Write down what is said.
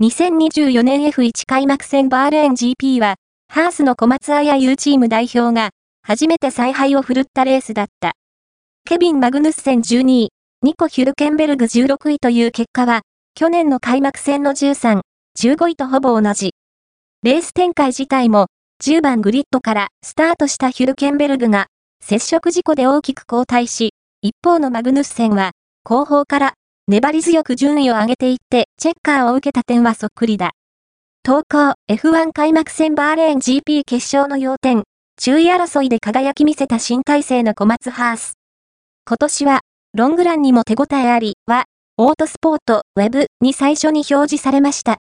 2024年 F1 開幕戦バーレーン GP は、ハースの小松彩 U チーム代表が、初めて采配を振るったレースだった。ケビン・マグヌッセン12位、ニコ・ヒュルケンベルグ16位という結果は、去年の開幕戦の13、15位とほぼ同じ。レース展開自体も、10番グリッドからスタートしたヒュルケンベルグが、接触事故で大きく後退し、一方のマグヌッセンは、後方から粘り強く順位を上げていってチェッカーを受けた点はそっくりだ。投稿 F1 開幕戦バーレーン GP 決勝の要点、注意争いで輝き見せた新体制の小松ハース。今年は、ロングランにも手応えありは、オートスポートウェブに最初に表示されました。